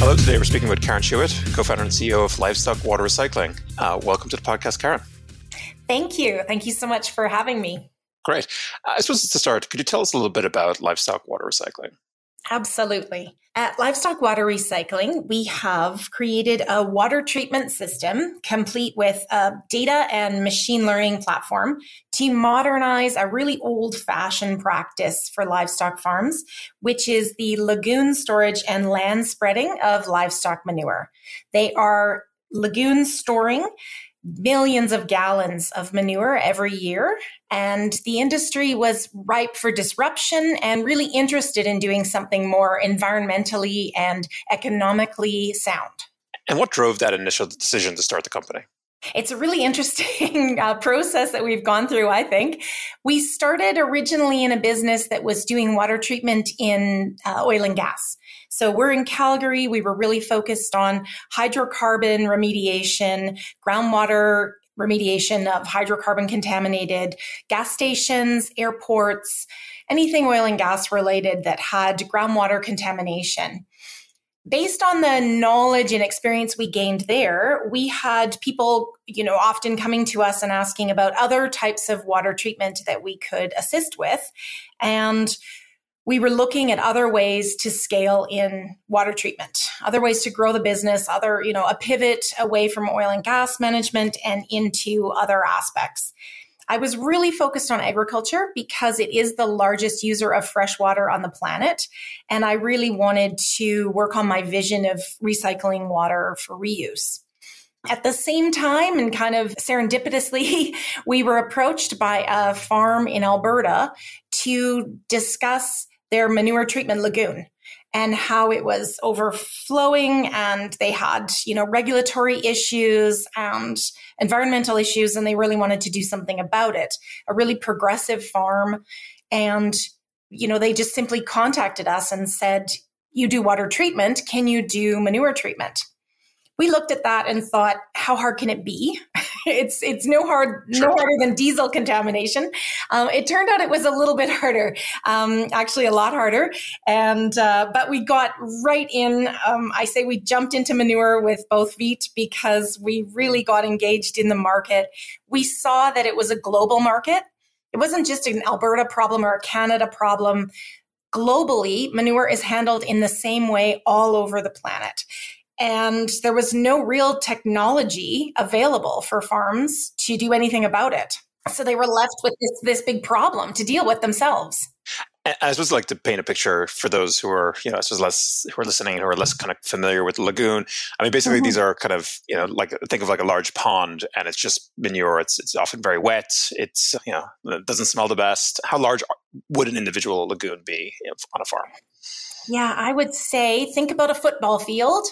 Hello, today we're speaking with Karen Schuett, co founder and CEO of Livestock Water Recycling. Uh, welcome to the podcast, Karen. Thank you. Thank you so much for having me. Great. Uh, I suppose to start, could you tell us a little bit about livestock water recycling? Absolutely. At Livestock Water Recycling, we have created a water treatment system complete with a data and machine learning platform to modernize a really old fashioned practice for livestock farms, which is the lagoon storage and land spreading of livestock manure. They are lagoon storing millions of gallons of manure every year. And the industry was ripe for disruption and really interested in doing something more environmentally and economically sound. And what drove that initial decision to start the company? It's a really interesting uh, process that we've gone through, I think. We started originally in a business that was doing water treatment in uh, oil and gas. So we're in Calgary. We were really focused on hydrocarbon remediation, groundwater remediation of hydrocarbon contaminated gas stations, airports, anything oil and gas related that had groundwater contamination based on the knowledge and experience we gained there, we had people, you know, often coming to us and asking about other types of water treatment that we could assist with. And we were looking at other ways to scale in water treatment, other ways to grow the business, other, you know, a pivot away from oil and gas management and into other aspects. I was really focused on agriculture because it is the largest user of fresh water on the planet. And I really wanted to work on my vision of recycling water for reuse. At the same time, and kind of serendipitously, we were approached by a farm in Alberta to discuss their manure treatment lagoon and how it was overflowing and they had, you know, regulatory issues and environmental issues and they really wanted to do something about it. A really progressive farm and you know, they just simply contacted us and said, "You do water treatment, can you do manure treatment?" we looked at that and thought, how hard can it be? It's it's no hard sure. no harder than diesel contamination. Um, it turned out it was a little bit harder, um, actually a lot harder. And uh, but we got right in. Um, I say we jumped into manure with both feet because we really got engaged in the market. We saw that it was a global market. It wasn't just an Alberta problem or a Canada problem. Globally, manure is handled in the same way all over the planet and there was no real technology available for farms to do anything about it. So they were left with this, this big problem to deal with themselves. I suppose like to paint a picture for those who are, you know, I suppose less who are listening who are less kind of familiar with lagoon. I mean, basically mm-hmm. these are kind of, you know, like think of like a large pond and it's just manure. It's it's often very wet. It's you know, it doesn't smell the best. How large would an individual lagoon be on a farm? Yeah, I would say think about a football field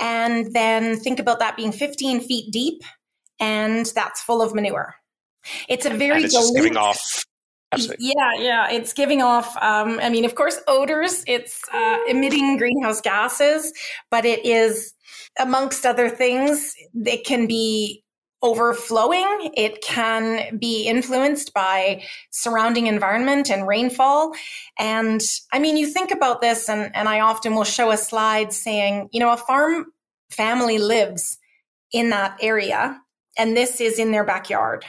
and then think about that being 15 feet deep and that's full of manure. It's a very it's dilute, giving off. Absolutely. Yeah, yeah, it's giving off. Um, I mean, of course, odors. It's uh, emitting greenhouse gases, but it is, amongst other things, it can be overflowing. It can be influenced by surrounding environment and rainfall. And I mean, you think about this, and, and I often will show a slide saying, you know, a farm family lives in that area, and this is in their backyard.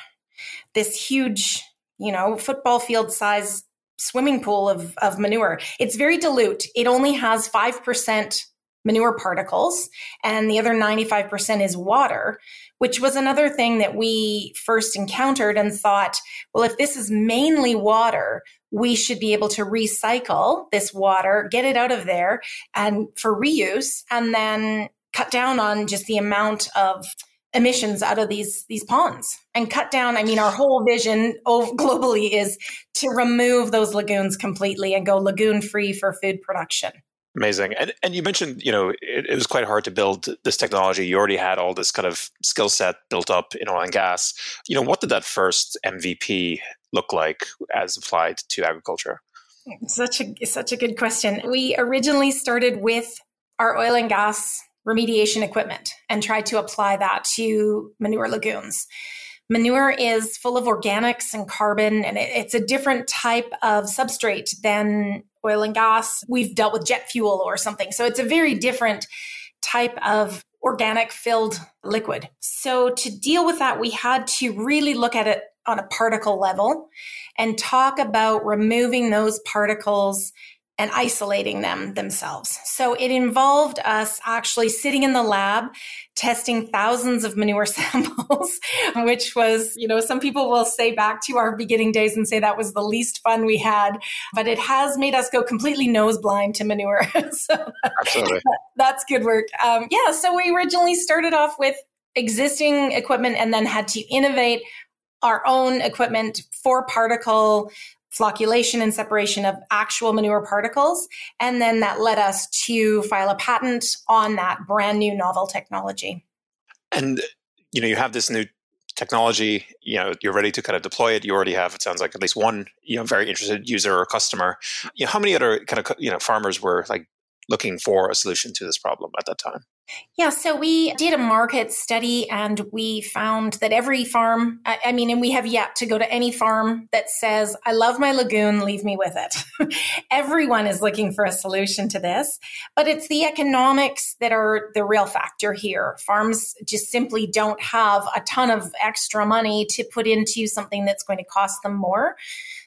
This huge, you know, football field size swimming pool of, of manure. It's very dilute. It only has 5% manure particles, and the other 95% is water, which was another thing that we first encountered and thought, well, if this is mainly water, we should be able to recycle this water, get it out of there and for reuse, and then cut down on just the amount of emissions out of these these ponds and cut down. I mean our whole vision globally is to remove those lagoons completely and go lagoon free for food production Amazing. And, and you mentioned, you know, it, it, was quite hard to build this technology. You already had all this kind of skill set built up in oil and gas. You know, what did that first MVP look like as applied to agriculture? Such a such a good question. We originally started with our oil and gas remediation equipment and tried to apply that to manure lagoons. Manure is full of organics and carbon, and it, it's a different type of substrate than oil and gas. We've dealt with jet fuel or something. So it's a very different type of organic filled liquid. So to deal with that, we had to really look at it on a particle level and talk about removing those particles and isolating them themselves. So it involved us actually sitting in the lab testing thousands of manure samples, which was, you know, some people will say back to our beginning days and say that was the least fun we had, but it has made us go completely nose blind to manure. so Absolutely. that's good work. Um, yeah. So we originally started off with existing equipment and then had to innovate our own equipment for particle flocculation and separation of actual manure particles. And then that led us to file a patent on that brand new novel technology. And, you know, you have this new technology, you know, you're ready to kind of deploy it. You already have, it sounds like at least one, you know, very interested user or customer. You know, how many other kind of, you know, farmers were like looking for a solution to this problem at that time? Yeah, so we did a market study and we found that every farm, I mean, and we have yet to go to any farm that says, I love my lagoon, leave me with it. Everyone is looking for a solution to this, but it's the economics that are the real factor here. Farms just simply don't have a ton of extra money to put into something that's going to cost them more.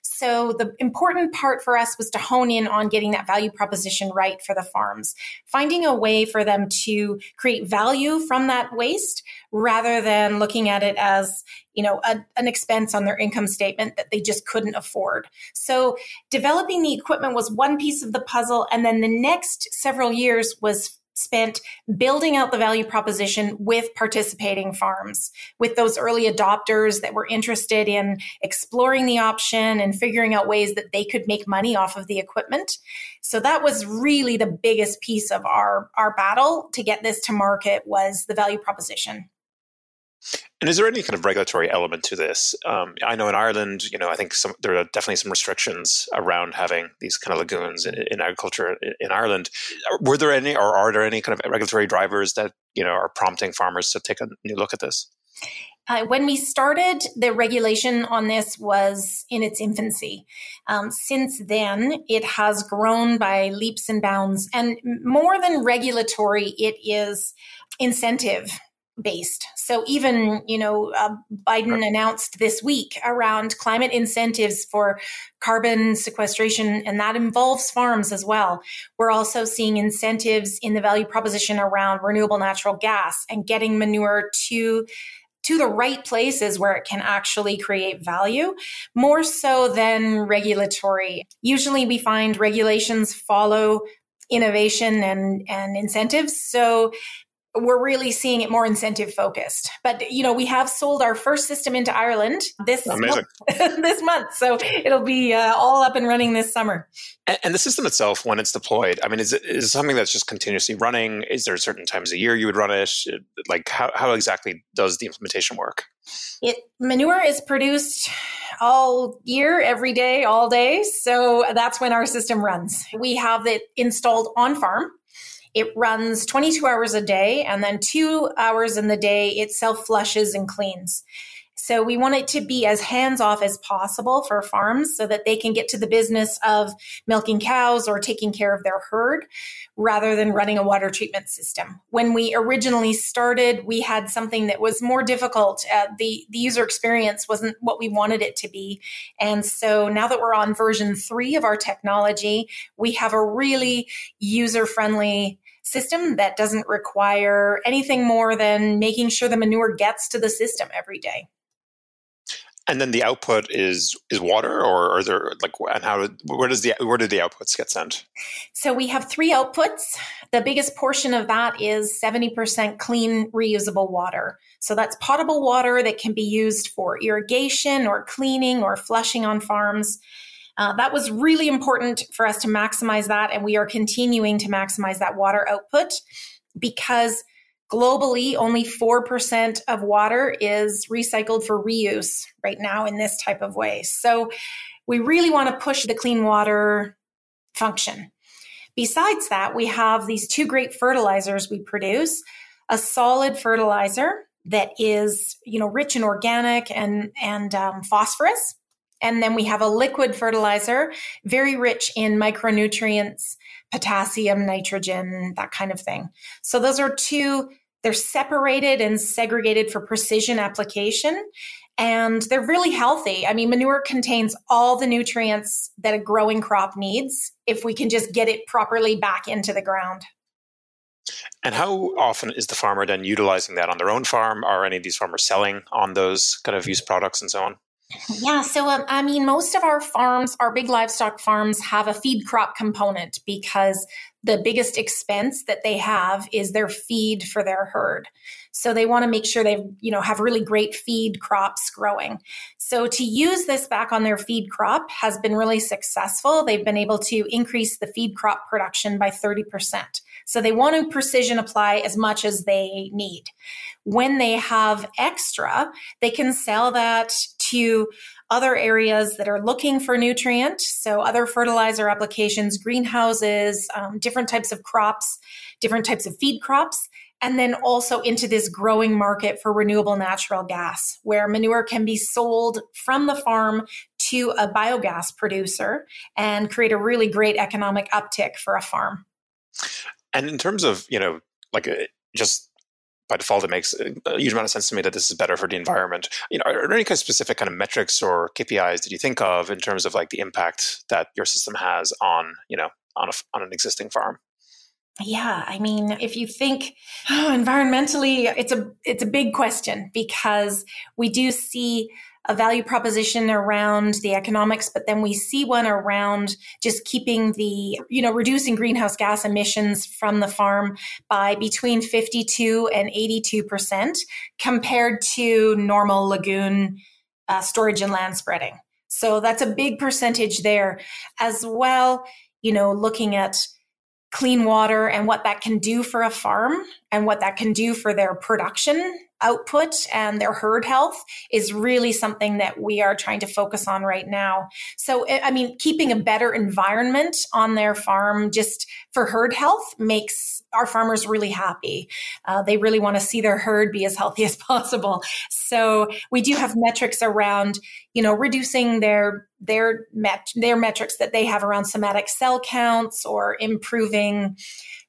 So the important part for us was to hone in on getting that value proposition right for the farms, finding a way for them to create value from that waste rather than looking at it as, you know, a, an expense on their income statement that they just couldn't afford. So developing the equipment was one piece of the puzzle. And then the next several years was spent building out the value proposition with participating farms, with those early adopters that were interested in exploring the option and figuring out ways that they could make money off of the equipment. So that was really the biggest piece of our, our battle to get this to market was the value proposition. And is there any kind of regulatory element to this? Um, I know in Ireland, you know, I think some, there are definitely some restrictions around having these kind of lagoons in, in agriculture in Ireland. Were there any, or are there any kind of regulatory drivers that you know are prompting farmers to take a new look at this? Uh, when we started, the regulation on this was in its infancy. Um, since then, it has grown by leaps and bounds. And more than regulatory, it is incentive based. So even, you know, uh, Biden announced this week around climate incentives for carbon sequestration, and that involves farms as well. We're also seeing incentives in the value proposition around renewable natural gas and getting manure to to the right places where it can actually create value more so than regulatory. Usually we find regulations follow innovation and, and incentives. So we're really seeing it more incentive focused. But you know, we have sold our first system into Ireland this month, this month, so it'll be uh, all up and running this summer. And, and, the system itself, when it's deployed, I mean, is it is something that's just continuously running? Is there certain times a year you would run it? Like, how how exactly does the implementation work? It manure is produced all year, every day, all day. So that's when our system runs. We have it installed on farm. It runs 22 hours a day, and then two hours in the day, it self flushes and cleans. So we want it to be as hands off as possible for farms so that they can get to the business of milking cows or taking care of their herd rather than running a water treatment system. When we originally started, we had something that was more difficult. Uh, the, the user experience wasn't what we wanted it to be. And so now that we're on version three of our technology, we have a really user friendly system that doesn't require anything more than making sure the manure gets to the system every day. And then the output is is water, or are there like and how where does the where do the outputs get sent? So we have three outputs. The biggest portion of that is seventy percent clean, reusable water. So that's potable water that can be used for irrigation or cleaning or flushing on farms. Uh, that was really important for us to maximize that, and we are continuing to maximize that water output because globally only 4% of water is recycled for reuse right now in this type of way. So we really want to push the clean water function. Besides that, we have these two great fertilizers we produce a solid fertilizer that is you know rich in organic and and um, phosphorus And then we have a liquid fertilizer, very rich in micronutrients, potassium, nitrogen, that kind of thing. So those are two, they're separated and segregated for precision application. And they're really healthy. I mean, manure contains all the nutrients that a growing crop needs if we can just get it properly back into the ground. And how often is the farmer then utilizing that on their own farm? Are any of these farmers selling on those kind of used products and so on? Yeah, so um, I mean, most of our farms, our big livestock farms, have a feed crop component because the biggest expense that they have is their feed for their herd. So they want to make sure they, you know, have really great feed crops growing. So to use this back on their feed crop has been really successful. They've been able to increase the feed crop production by 30%. So they want to precision apply as much as they need. When they have extra, they can sell that to other areas that are looking for nutrient. So other fertilizer applications, greenhouses, um, different types of crops, different types of feed crops and then also into this growing market for renewable natural gas, where manure can be sold from the farm to a biogas producer and create a really great economic uptick for a farm. And in terms of, you know, like uh, just by default, it makes a huge amount of sense to me that this is better for the environment. You know, are there any kind of specific kind of metrics or KPIs that you think of in terms of like the impact that your system has on, you know, on a, on an existing farm? Yeah, I mean, if you think oh, environmentally, it's a it's a big question because we do see a value proposition around the economics, but then we see one around just keeping the, you know, reducing greenhouse gas emissions from the farm by between 52 and 82% compared to normal lagoon uh, storage and land spreading. So that's a big percentage there as well. You know, looking at clean water and what that can do for a farm and what that can do for their production output and their herd health is really something that we are trying to focus on right now. So, I mean, keeping a better environment on their farm just for herd health makes our farmers really happy. Uh, they really want to see their herd be as healthy as possible. So, we do have metrics around, you know, reducing their their met- their metrics that they have around somatic cell counts or improving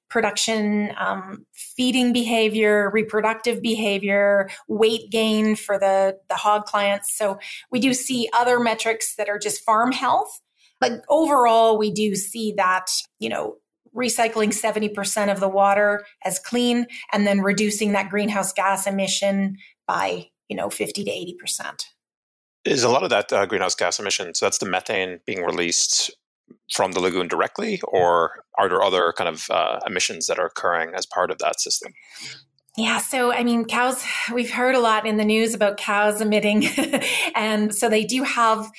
production, um, feeding behavior, reproductive behavior, weight gain for the, the hog clients. So we do see other metrics that are just farm health. But overall, we do see that, you know, recycling 70% of the water as clean and then reducing that greenhouse gas emission by, you know, 50 to 80%. Is a lot of that uh, greenhouse gas emission, so that's the methane being released from the lagoon directly, or are there other kind of uh, emissions that are occurring as part of that system? Yeah, so I mean, cows, we've heard a lot in the news about cows emitting. and so they do have,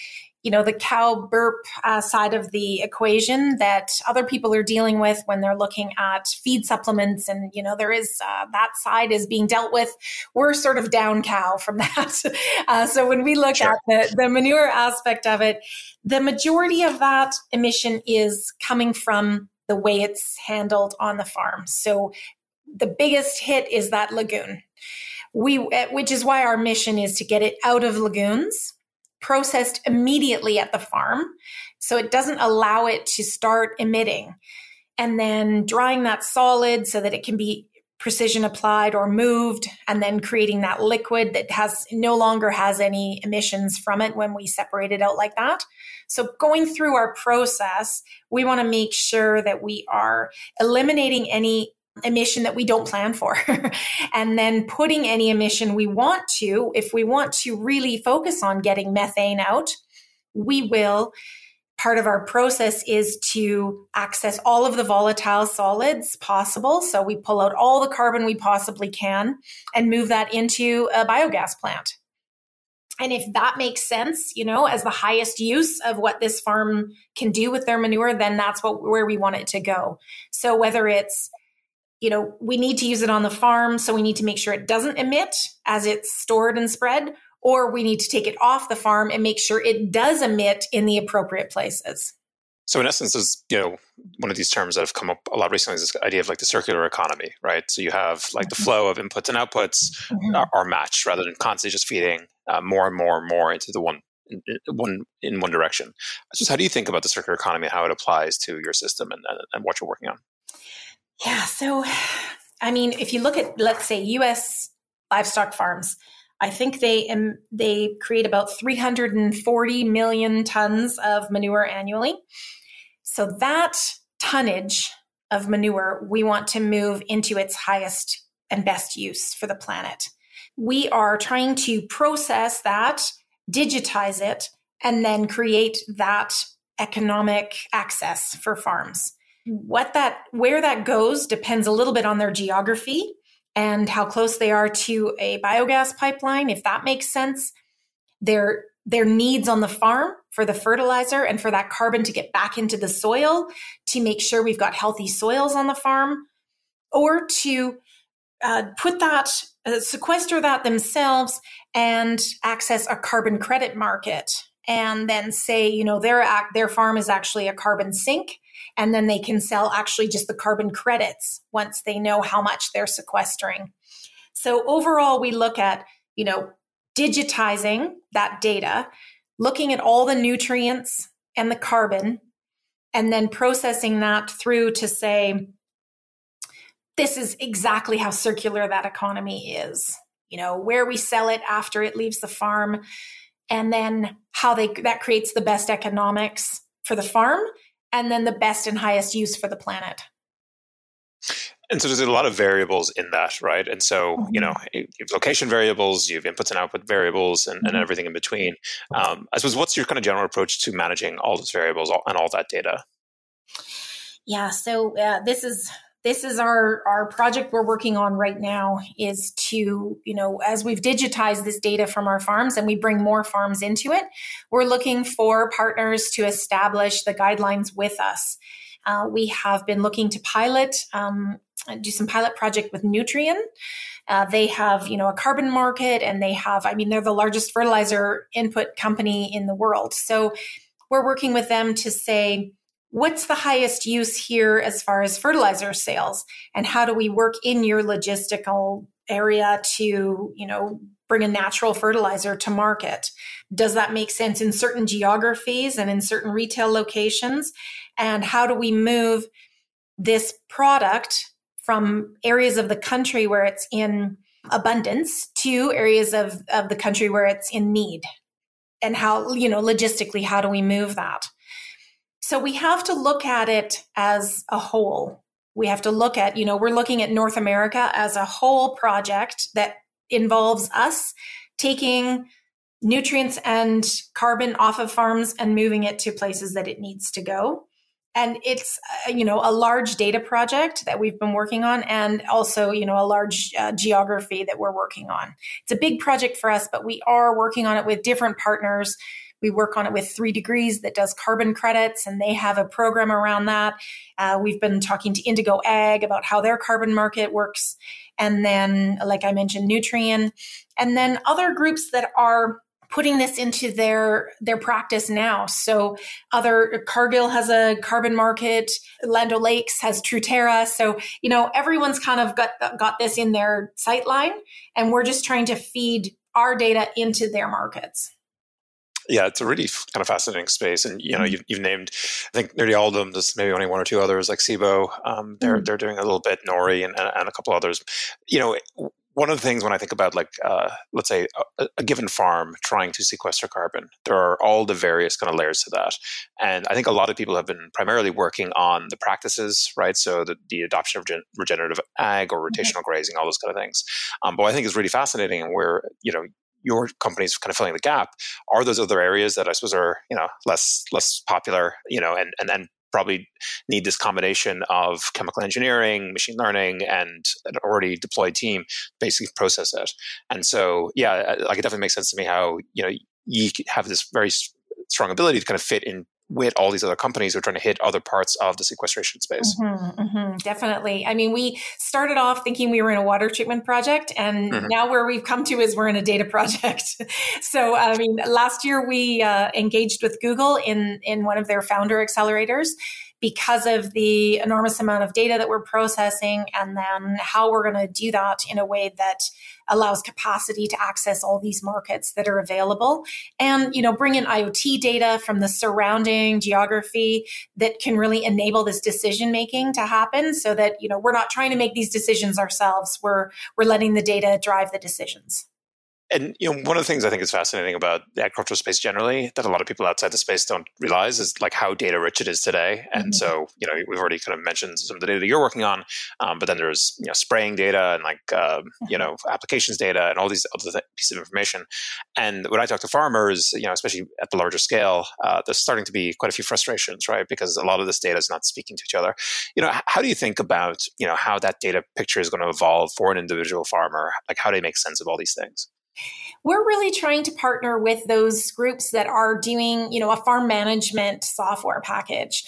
you know, the cow burp uh, side of the equation that other people are dealing with when they're looking at feed supplements. And, you know, there is uh, that side is being dealt with. We're sort of down cow from that. Uh, so when we look sure. at the, the manure aspect of it, the majority of that emission is coming from the way it's handled on the farm. So the biggest hit is that lagoon. We, which is why our mission is to get it out of lagoons processed immediately at the farm. So it doesn't allow it to start emitting. And then drying that solid so that it can be precision applied or moved and then creating that liquid that has no longer has any emissions from it when we separate it out like that. So going through our process, we want to make sure that we are eliminating any emission that we don't plan for. And then putting any emission we want to if we want to really focus on getting methane out we will. Part of our process is to access all of the volatile solids possible. So we pull out all the carbon we possibly can and move that into a biogas plant. And if that makes sense you know as the highest use of what this farm can do with their manure then that's what where we want it to go. So whether it's you know, we need to use it on the farm, so we need to make sure it doesn't emit as it's stored and spread, or we need to take it off the farm and make sure it does emit in the appropriate places. So in essence, is you know one of these terms that have come up a lot recently is this idea of like the circular economy, right? So you have like the mm-hmm. flow of inputs and outputs mm-hmm. are, are, matched rather than constantly just feeding uh, more and more and more into the one in, one in one direction. So, how do you think about the circular economy and how it applies to your system and, and what you're working on? Yeah, so I mean, if you look at let's say U.S. livestock farms, I think they they create about 340 million tons of manure annually. So that tonnage of manure we want to move into its highest and best use for the planet. We are trying to process that, digitize it, and then create that economic access for farms. What that where that goes depends a little bit on their geography and how close they are to a biogas pipeline if that makes sense. Their their needs on the farm for the fertilizer and for that carbon to get back into the soil to make sure we've got healthy soils on the farm or to uh, put that uh, sequester that themselves and access a carbon credit market and then say you know their their farm is actually a carbon sink and then they can sell actually just the carbon credits once they know how much they're sequestering so overall we look at you know digitizing that data, looking at all the nutrients and the carbon, and then processing that through to say, this is exactly how circular that economy is. You know, where we sell it after it leaves the farm, and then how they that creates the best economics for the farm, and then the best and highest use for the planet. And so there's a lot of variables in that, right? And so, mm-hmm. you know, you have location variables, you have inputs and output variables, and, mm-hmm. and everything in between. Um, I suppose, what's your kind of general approach to managing all those variables and all that data? Yeah, so uh, this is this is our our project we're working on right now is to you know as we've digitized this data from our farms and we bring more farms into it we're looking for partners to establish the guidelines with us uh, we have been looking to pilot um, do some pilot project with Nutrien. Uh, they have, you know, a carbon market, and they have, I mean, they're the largest fertilizer input company in the world. So we're working with them to say, what's the highest use here as far as fertilizer sales, and how do we work in your logistical area to, you know, bring a natural fertilizer to market? Does that make sense in certain geographies and in certain retail locations? And how do we move this product from areas of the country where it's in abundance to areas of, of the country where it's in need and how you know logistically how do we move that so we have to look at it as a whole. We have to look at you know we're looking at north america as a whole project that involves us taking nutrients and carbon off of farms and moving it to places that it needs to go. And it's uh, you know a large data project that we've been working on and also you know a large uh, geography that we're working on. It's a big project for us but we are working on it with different partners we work on it with 3Degrees that does carbon credits and they have a program around that uh, we've been talking to indigo ag about how their carbon market works and then like i mentioned nutrien and then other groups that are putting this into their their practice now. So other Cargill has a carbon market, Land O'Lakes has Truterra. So you know everyone's kind of got got this in their sight line, and we're just trying to feed our data into their markets. Yeah, it's a really kind of fascinating space, and you know, mm-hmm. you've, you've, named, I think nearly all of them. There's maybe only one or two others, like CIBO. Um, they're mm-hmm. they're doing a little bit, Nori, and, and a couple others. You know, one of the things when I think about like uh, let's say a, a, given farm trying to sequester carbon, there are all the various kind of layers to that, and I think a lot of people have been primarily working on the practices, right? So the, the adoption of regen- regenerative ag or mm-hmm. rotational mm-hmm. grazing, all those kind of things. Um, but I think is really fascinating, and where you know your company's kind of filling the gap are those other areas that I suppose are you know less less popular, you know, and and and probably need this combination of chemical engineering, machine learning, and an already deployed team basically process it. And so, yeah, like it definitely makes sense to me how you know you have this very strong ability to kind of fit in with all these other companies who are trying to hit other parts of the sequestration space. Mm-hmm, mm-hmm, definitely. I mean, we started off thinking we were in a water treatment project, and mm-hmm. now where we've come to is we're in a data project. so, I mean, last year we uh, engaged with Google in in one of their founder accelerators because of the enormous amount of data that we're processing and then how we're going to do that in a way that allows capacity to access all these markets that are available. And you know bring in iot data from the surrounding geography that can really enable this decision making to happen so that you know we're not trying to make these decisions ourselves. We're we're letting the data drive the decisions and you know, one of the things I think is fascinating about the agricultural space generally that a lot of people outside the space don't realize is like how data rich it is today. And mm-hmm. so, you know, we've already kind of mentioned some of the data you're working on, um, but then there's you know spraying data and like uh, you mm-hmm. know applications data and all these other th- pieces of information. And when I talk to farmers, you know, especially at the larger scale, uh, there's starting to be quite a few frustrations, right? Because a lot of this data is not speaking to each other. You know, how do you think about you know how that data picture is going to evolve for an individual farmer? Like, how do they make sense of all these things? We're really trying to partner with those groups that are doing, you know, a farm management software package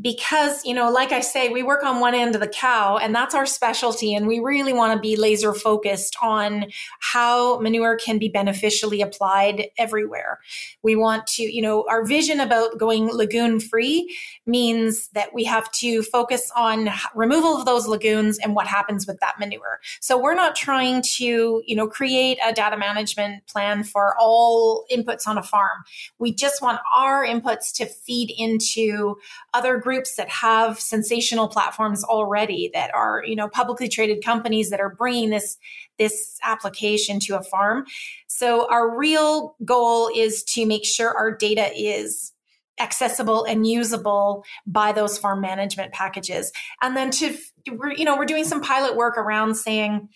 because you know like i say we work on one end of the cow and that's our specialty and we really want to be laser focused on how manure can be beneficially applied everywhere. We want to you know our vision about going lagoon free means that we have to focus on removal of those lagoons and what happens with that manure. So we're not trying to you know create a data management plan for all inputs on a farm. We just want our inputs to feed into other groups groups that have sensational platforms already that are you know publicly traded companies that are bringing this this application to a farm. So our real goal is to make sure our data is accessible and usable by those farm management packages. And then to we're you know we're doing some pilot work around saying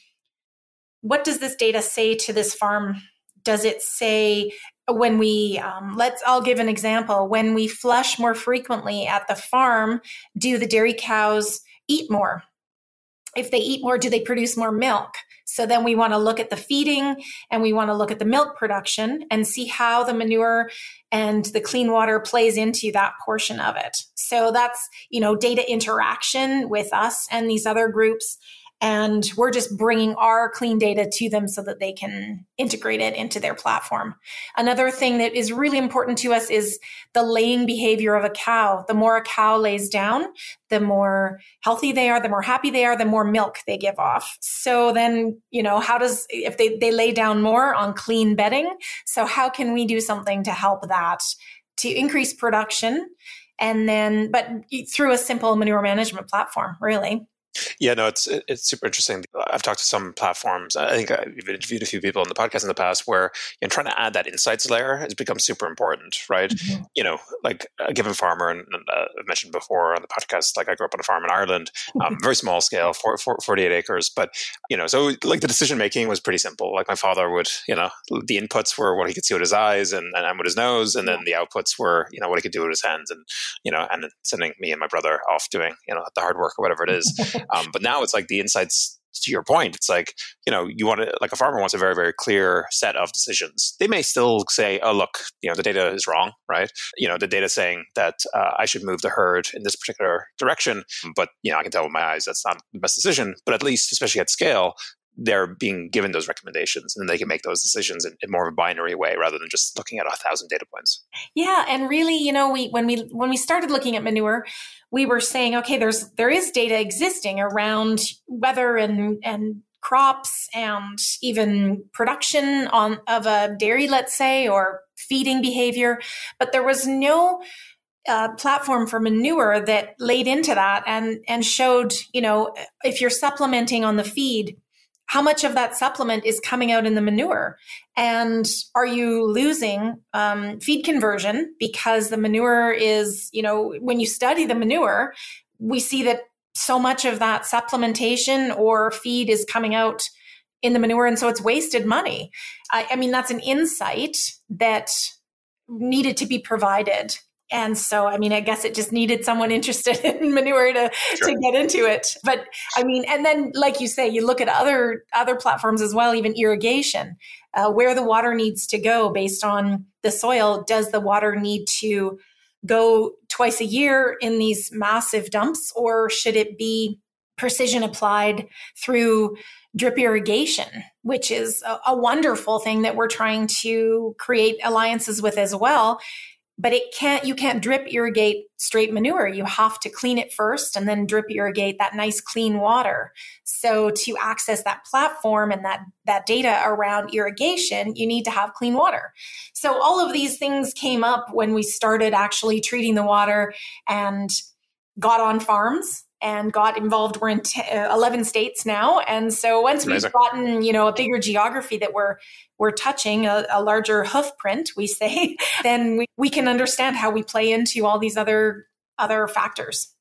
what does this data say to this farm? Does it say when we um, let's i'll give an example. When we flush more frequently at the farm do the dairy cows eat more? If they eat more do they produce more milk? So then we want to look at the feeding and we want to look at the milk production and see how the manure and the clean water plays into that portion of it. So that's you know data interaction with us and these other groups and we're just bringing our clean data to them so that they can integrate it into their platform. Another thing that is really important to us is the laying behavior of a cow. The more a cow lays down, the more healthy they are, the more happy they are, the more milk they give off. So then, you know, how does, if they, they lay down more on clean bedding, so how can we do something to help that to increase production? And then, but through a simple manure management platform, really. Yeah, no, it's it's super interesting. I've talked to some platforms. I think I've interviewed a few people in the podcast in the past where you know, trying to add that insights layer has become super important, right? Mm-hmm. You know, like a given farmer, and, uh, I've mentioned before on the podcast, like I grew up on a farm in Ireland, um, very small scale, for, for, 48 acres. But, you know, so like the decision making was pretty simple. Like my father would, you know, the inputs were what he could see with his eyes and, and with his nose, and then the outputs were, you know, what he could do with his hands and, you know, and sending me and my brother off doing, you know, the hard work or whatever it is. Um, but now it's like the insights to your point, it's like, you know, you want to, like a farmer wants a very, very clear set of decisions. They may still say, oh, look, you know, the data is wrong, right? You know, the data saying that uh, I should move the herd in this particular direction, but, you know, I can tell with my eyes that's not the best decision. But at least, especially at scale, they're being given those recommendations and they can make those decisions in, in, more of a binary way rather than just looking at a thousand data points. Yeah and really you know we when we when we started looking at manure we were saying okay there's there is data existing around weather and and crops and even production on of a dairy let's say or feeding behavior but there was no uh, platform for manure that laid into that and and showed you know if you're supplementing on the feed how much of that supplement is coming out in the manure? And are you losing um, feed conversion because the manure is you know when you study the manure we see that so much of that supplementation or feed is coming out in the manure and so it's wasted money. I, I mean that's an insight that needed to be provided and so, I mean, I guess it just needed someone interested in manure to, sure. to get into it. But I mean, and then, like you say, you look at other other platforms as well, even irrigation, uh, where the water needs to go based on the soil. Does the water need to go twice a year in these massive dumps, or should it be precision applied through drip irrigation, which is a, a wonderful thing that we're trying to create alliances with as well but it can't you can't drip irrigate straight manure. You have to clean it first and then drip irrigate that nice clean water. So to access that platform and that that data around irrigation you need to have clean water. So all of these things came up when we started actually treating the water and got on farms and got involved. We're in t- uh, 11 states now. And so once we've gotten, you know, a bigger geography that we're, we're touching, a, a larger hoof print, we say, then we, we can understand how we play into all these other, other factors.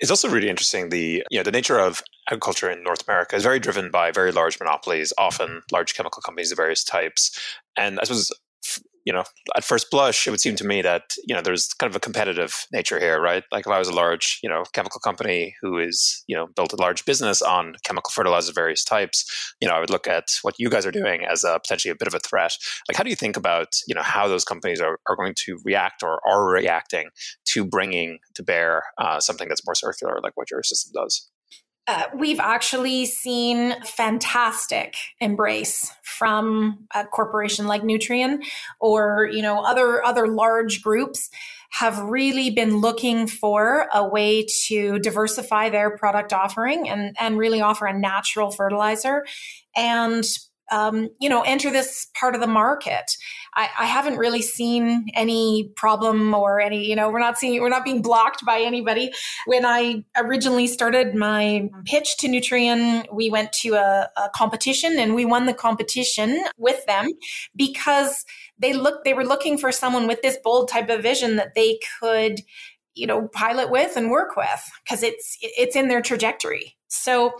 It's also really interesting. The you know the nature of agriculture in North America is very driven by very large monopolies, often large chemical companies of various types. And I suppose you know, at first blush, it would seem to me that you know there's kind of a competitive nature here, right? Like if I was a large, you know, chemical company who is, you know, built a large business on chemical fertilizer of various types, you know, I would look at what you guys are doing as a potentially a bit of a threat. Like, how do you think about, you know, how those companies are, are going to react or are reacting to bringing to bear uh, something that's more circular, like what your system does? Uh, we've actually seen fantastic embrace from a corporation like Nutrien or you know other other large groups have really been looking for a way to diversify their product offering and and really offer a natural fertilizer. And um, you know, enter this part of the market. I, I, haven't really seen any problem or any, you know, we're not seeing, we're not being blocked by anybody. When I originally started my pitch to Nutrien, we went to a, a competition and we won the competition with them because they looked, they were looking for someone with this bold type of vision that they could, you know, pilot with and work with because it's, it's in their trajectory. So,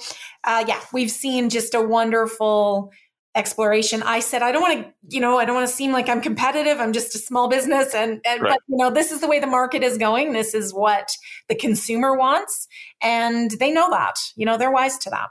uh, yeah, we've seen just a wonderful exploration. I said, I don't want to, you know, I don't want to seem like I'm competitive. I'm just a small business. And, and right. but, you know, this is the way the market is going. This is what the consumer wants. And they know that, you know, they're wise to that.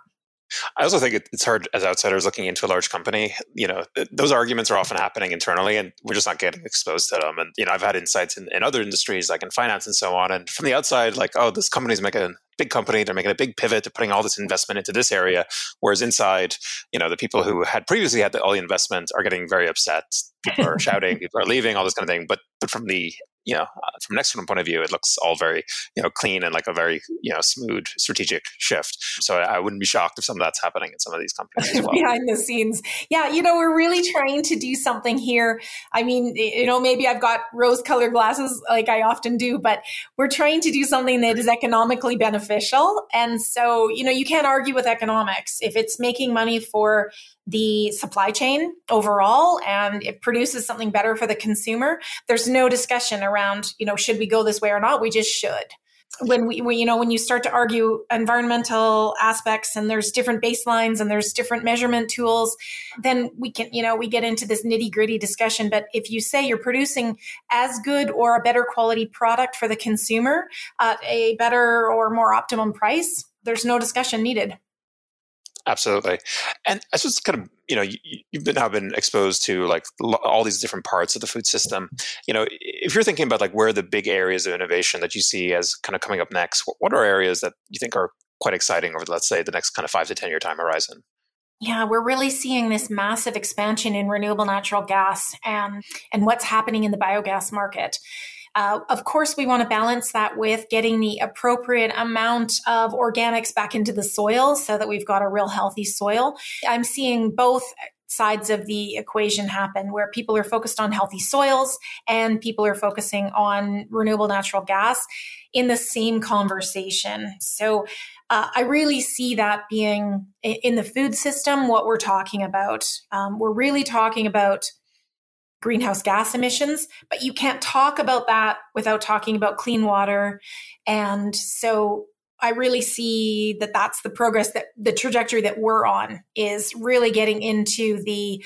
I also think it's hard as outsiders looking into a large company. You know, those arguments are often happening internally, and we're just not getting exposed to them. And you know, I've had insights in, in other industries, like in finance and so on. And from the outside, like, oh, this company's making big company. They're making a big pivot. They're putting all this investment into this area. Whereas inside, you know, the people who had previously had the, all the investment are getting very upset. People are shouting. People are leaving. All this kind of thing. But but from the you know, uh, from an external point of view, it looks all very, you know, clean and like a very, you know, smooth strategic shift. So I, I wouldn't be shocked if some of that's happening in some of these companies well. Behind the scenes. Yeah. You know, we're really trying to do something here. I mean, you know, maybe I've got rose colored glasses like I often do, but we're trying to do something that is economically beneficial. And so, you know, you can't argue with economics. If it's making money for the supply chain overall and it produces something better for the consumer. There's no discussion around you know should we go this way or not? We just should. When we, you know when you start to argue environmental aspects and there's different baselines and there's different measurement tools then we can you know we get into this nitty gritty discussion. But if you say you're producing as good or a better quality product for the consumer at a better or more optimum price there's no discussion needed Absolutely, and I suppose kind of you know you, have been now been exposed to like all these different parts of the food system. You know, if you're thinking about like where are the big areas of innovation that you see as kind of coming up next, what are areas that you think are quite exciting over let's say the next kind of five to ten year time horizon? Yeah, we're really seeing this massive expansion in renewable natural gas and and what's happening in the biogas market. Uh, of course, we want to balance that with getting the appropriate amount of organics back into the soil so that we've got a real healthy soil. I'm seeing both sides of the equation happen where people are focused on healthy soils and people are focusing on renewable natural gas in the same conversation. So uh, I really see that being in the food system what we're talking about. Um, we're really talking about greenhouse gas emissions, but you can't talk about that without talking about clean water. And so I really see that that's the progress that the trajectory that we're on is really getting into the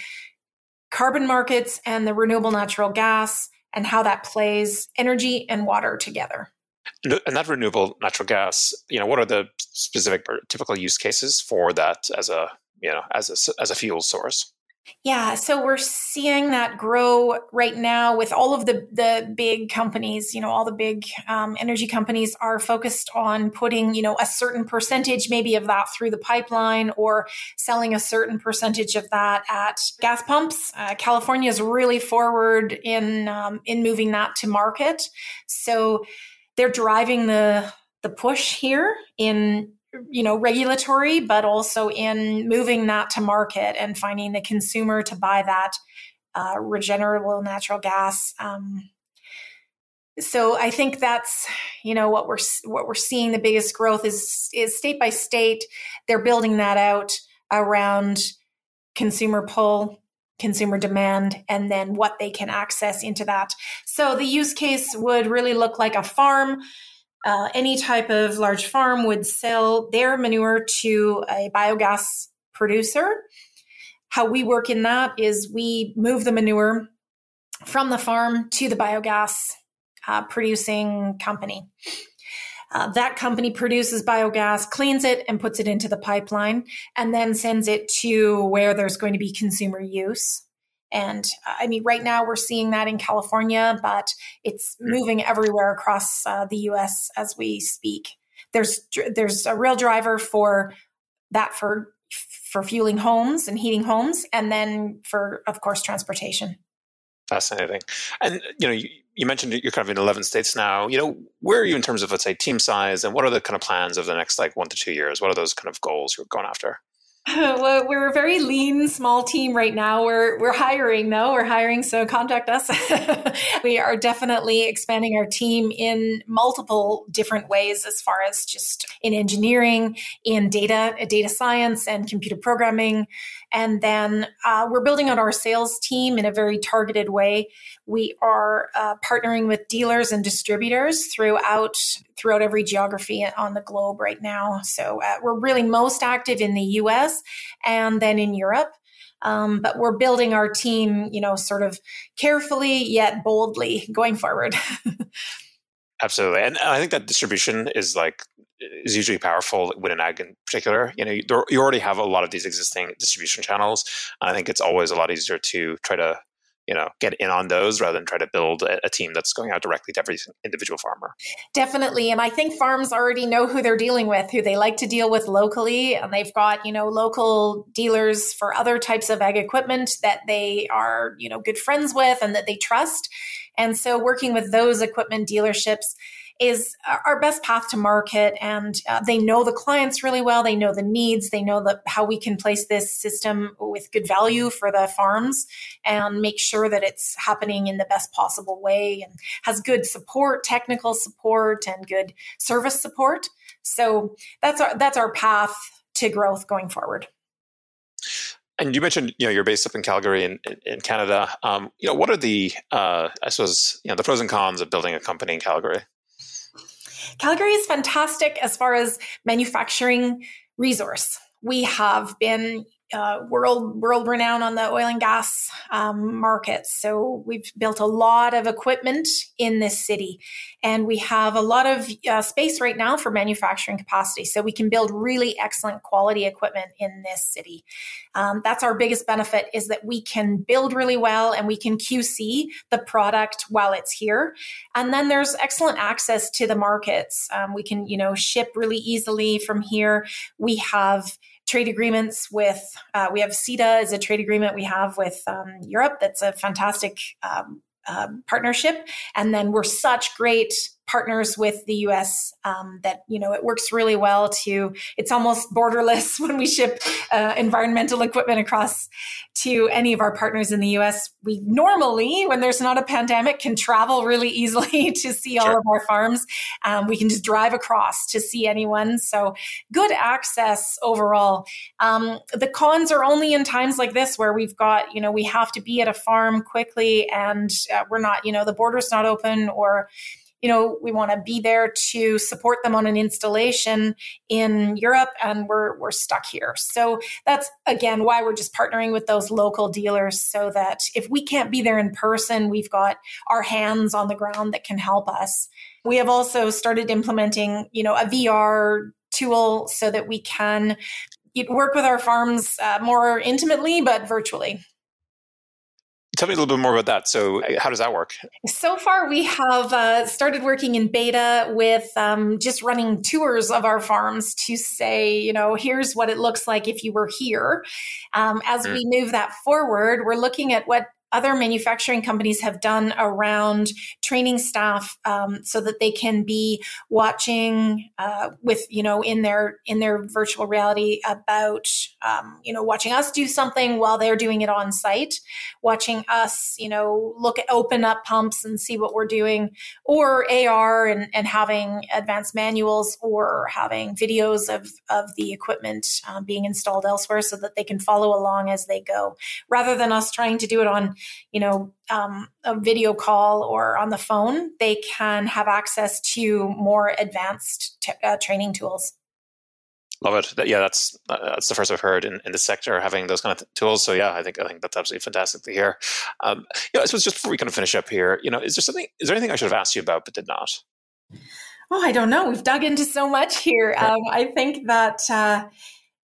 carbon markets and the renewable natural gas and how that plays energy and water together. And that renewable natural gas, you know, what are the specific or typical use cases for that as a, you know, as a as a fuel source? Yeah, so we're seeing that grow right now with all of the the big companies. You know, all the big um, energy companies are focused on putting you know a certain percentage, maybe of that through the pipeline, or selling a certain percentage of that at gas pumps. Uh, California is really forward in um, in moving that to market, so they're driving the the push here in you know regulatory but also in moving that to market and finding the consumer to buy that uh, regenerable natural gas um, so i think that's you know what we're what we're seeing the biggest growth is is state by state they're building that out around consumer pull consumer demand and then what they can access into that. So the use case would really look like a farm uh, any type of large farm would sell their manure to a biogas producer. How we work in that is we move the manure from the farm to the biogas uh, producing company. Uh, that company produces biogas, cleans it, and puts it into the pipeline, and then sends it to where there's going to be consumer use. And uh, I mean, right now we're seeing that in California, but it's hmm. moving everywhere across uh, the U.S. as we speak. There's there's a real driver for that for for fueling homes and heating homes, and then for of course transportation. Fascinating. And you know, you, you mentioned you're kind of in 11 states now. You know, where are you in terms of let's say team size, and what are the kind of plans of the next like one to two years? What are those kind of goals you're going after? well, we're a very lean, small team right now. We're we're hiring though. We're hiring, so contact us. we are definitely expanding our team in multiple different ways, as far as just in engineering, in data, data science, and computer programming. And then uh, we're building out our sales team in a very targeted way. We are uh, partnering with dealers and distributors throughout throughout every geography on the globe right now. So uh, we're really most active in the U.S. and then in Europe. Um, but we're building our team, you know, sort of carefully yet boldly going forward. Absolutely, and I think that distribution is like is usually powerful with an ag in particular. You know, you, you already have a lot of these existing distribution channels, and I think it's always a lot easier to try to you know get in on those rather than try to build a, a, team that's going out directly to every individual farmer definitely and i think farms already know who they're dealing with who they like to deal with locally and they've got you know local dealers for other types of ag equipment that they are you know good friends with and that they trust and so working with those equipment dealerships is our best path to market. And uh, they know the clients really well. They know the needs. They know the, how we can place this system with good value for the farms and make sure that it's happening in the best possible way and has good support, technical support, and good service support. So that's our that's our path to growth going forward. And you mentioned, you know, you're based up in Calgary in, in Canada. Um, you know, what are the, uh, I suppose, you know, the pros and cons of building a company in Calgary? Calgary is fantastic as far as manufacturing resource. We have been uh, world world renowned on the oil and gas um, markets. So we've built a lot of equipment in this city, and we have a lot of uh, space right now for manufacturing capacity. So we can build really excellent quality equipment in this city. Um, that's our biggest benefit is that we can build really well and we can QC the product while it's here. And then there's excellent access to the markets. Um, we can you know ship really easily from here. We have trade agreements with, uh, we have CETA is a trade agreement we have with um, Europe. That's a fantastic um, uh, partnership. And then we're such great partners with the US um, that you know it works really well to it's almost borderless when we ship uh, environmental equipment across to any of our partners in the US we normally when there's not a pandemic can travel really easily to see all of our farms. Um, we can just drive across to see anyone. So good access overall. Um, the cons are only in times like this where we've got you know we have to be at a farm quickly and uh, we're not you know the border's not open or you know, we want to be there to support them on an installation in Europe and we're we're stuck here. So that's again why we're just partnering with those local dealers so that if we can't be there in person, we've got our hands on the ground that can help us. We have also started implementing, you know, a VR tool so that we can work with our farms uh, more intimately but virtually. Tell me a little bit more about that. So, how does that work? So far, we have uh, started working in beta with um, just running tours of our farms to say, you know, here's what it looks like if you were here. Um, as mm. we move that forward, we're looking at what other manufacturing companies have done around training staff um, so that they can be watching uh, with you know in their in their virtual reality about um, you know watching us do something while they're doing it on site watching us you know look at open up pumps and see what we're doing or ar and, and having advanced manuals or having videos of of the equipment um, being installed elsewhere so that they can follow along as they go rather than us trying to do it on you know, um, a video call or on the phone, they can have access to more advanced t- uh, training tools. Love it. Yeah, that's that's the first I've heard in, in the sector having those kind of th- tools. So yeah, I think I think that's absolutely fantastic to hear. Um, yeah, I suppose just before we kind of finish up here, you know, is there something? Is there anything I should have asked you about but did not? Oh, I don't know. We've dug into so much here. Um, I think that uh,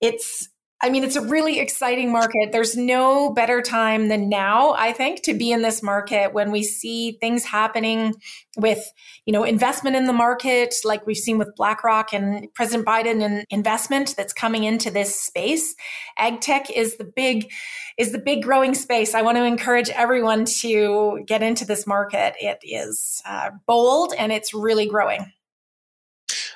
it's I mean, it's a really exciting market. There's no better time than now, I think, to be in this market when we see things happening with, you know, investment in the market, like we've seen with BlackRock and President Biden and investment that's coming into this space. Ag tech is the big, is the big growing space. I want to encourage everyone to get into this market. It is uh, bold and it's really growing.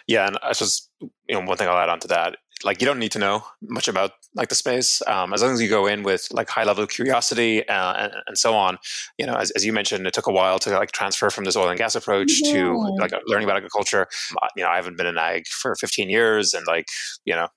Yeah, and I suppose you know one thing I'll add on to that like you don't need to know much about like the space um, as long as you go in with like high level curiosity uh, and, and, so on you know as, as, you mentioned it took a while to like transfer from this oil and gas approach yeah. to like learning about agriculture you know i haven't been in ag for 15 years and like you know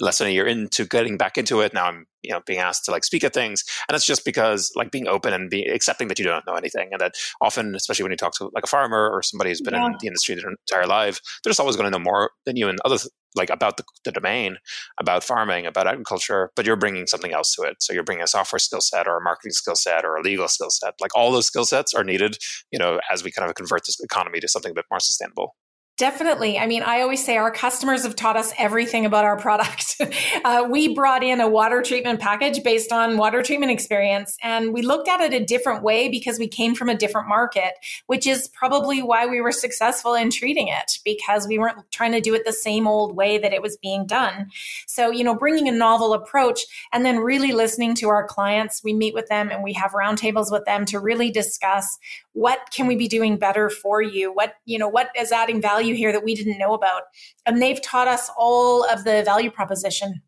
less than a year into getting back into it now i'm you know being asked to like speak at things and it's just because like being open and being accepting that you don't know anything and that often especially when you talk to like a farmer or somebody who's been yeah. in the industry their entire life they're just always going to know more than you and other like about the, the domain about farming about agriculture but you're bringing something else to it. So you're bringing a software skill set or a marketing skill set or a legal skill set. Like all those skill sets are needed you know as we kind of convert this economy to something a bit more sustainable Definitely. I mean, I always say our customers have taught us everything about our product. uh, we brought in a water treatment package based on water treatment experience, and we looked at it a different way because we came from a different market, which is probably why we were successful in treating it because we weren't trying to do it the same old way that it was being done. So, you know, bringing a novel approach and then really listening to our clients, we meet with them and we have roundtables with them to really discuss what can we be doing better for you? What, you know, what is adding value here that we didn't know about? And they've taught us all of the value proposition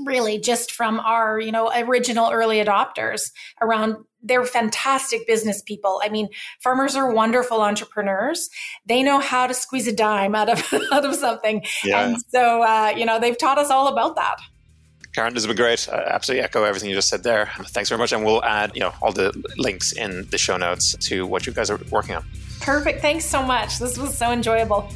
really just from our you know original early adopters around they're fantastic business people i mean farmers are wonderful entrepreneurs they know how to squeeze a dime out of out of something yeah. and so uh, you know they've taught us all about that Karen, this has been great. I absolutely echo everything you just said there. Thanks very much. And we'll add, you know, all the links in the show notes to what you guys are working on. Perfect. Thanks so much. This was so enjoyable.